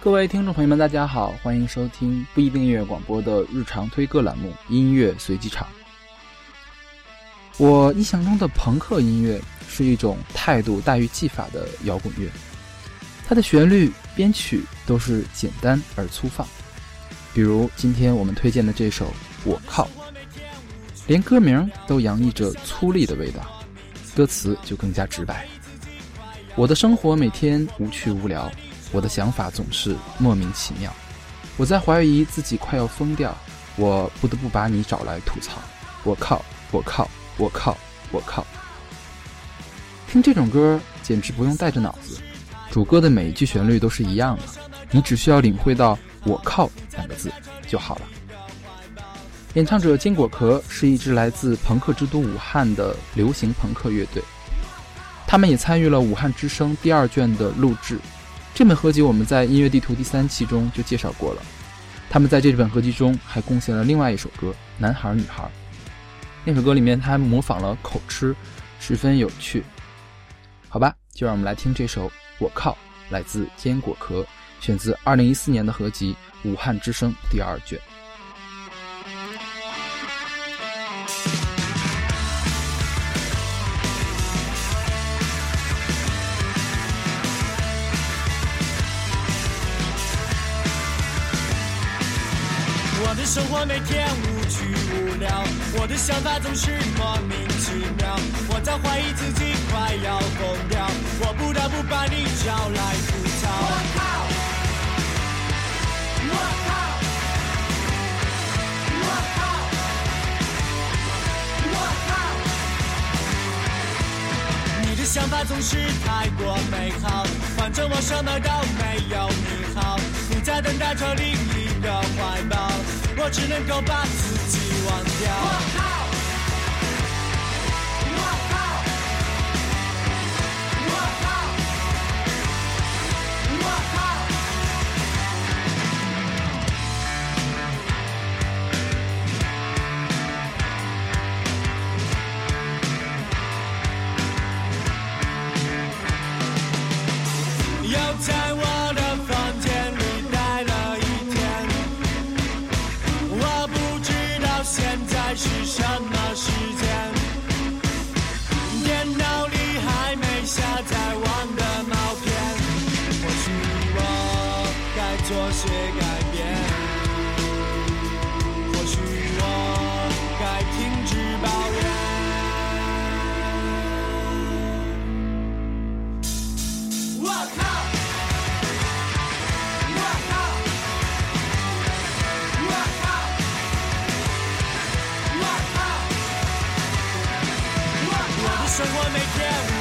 各位听众朋友们，大家好，欢迎收听不一定音乐广播的日常推歌栏目《音乐随机场》。我印象中的朋克音乐是一种态度大于技法的摇滚乐，它的旋律、编曲都是简单而粗放。比如今天我们推荐的这首《我靠》，连歌名都洋溢着粗粝的味道，歌词就更加直白。我的生活每天无趣无聊。我的想法总是莫名其妙，我在怀疑自己快要疯掉，我不得不把你找来吐槽。我靠！我靠！我靠！我靠！听这种歌简直不用带着脑子，主歌的每一句旋律都是一样的，你只需要领会到“我靠”两个字就好了。演唱者坚果壳是一支来自朋克之都武汉的流行朋克乐队，他们也参与了《武汉之声》第二卷的录制。这本合集我们在音乐地图第三期中就介绍过了，他们在这本合集中还贡献了另外一首歌《男孩女孩》，那首歌里面他还模仿了口吃，十分有趣。好吧，就让我们来听这首《我靠》，来自坚果壳，选自二零一四年的合集《武汉之声》第二卷。生活每天无趣无聊，我的想法总是莫名其妙。我在怀疑自己快要疯掉，我不得不把你叫来吐槽。我靠！我靠！我靠！我靠！你的想法总是太过美好，反正我什么都没有你好。你在等待着另一个怀抱。我只能够把自己忘掉。是什么时间？电脑里还没下载完的毛片或许我该做些改变。生活每天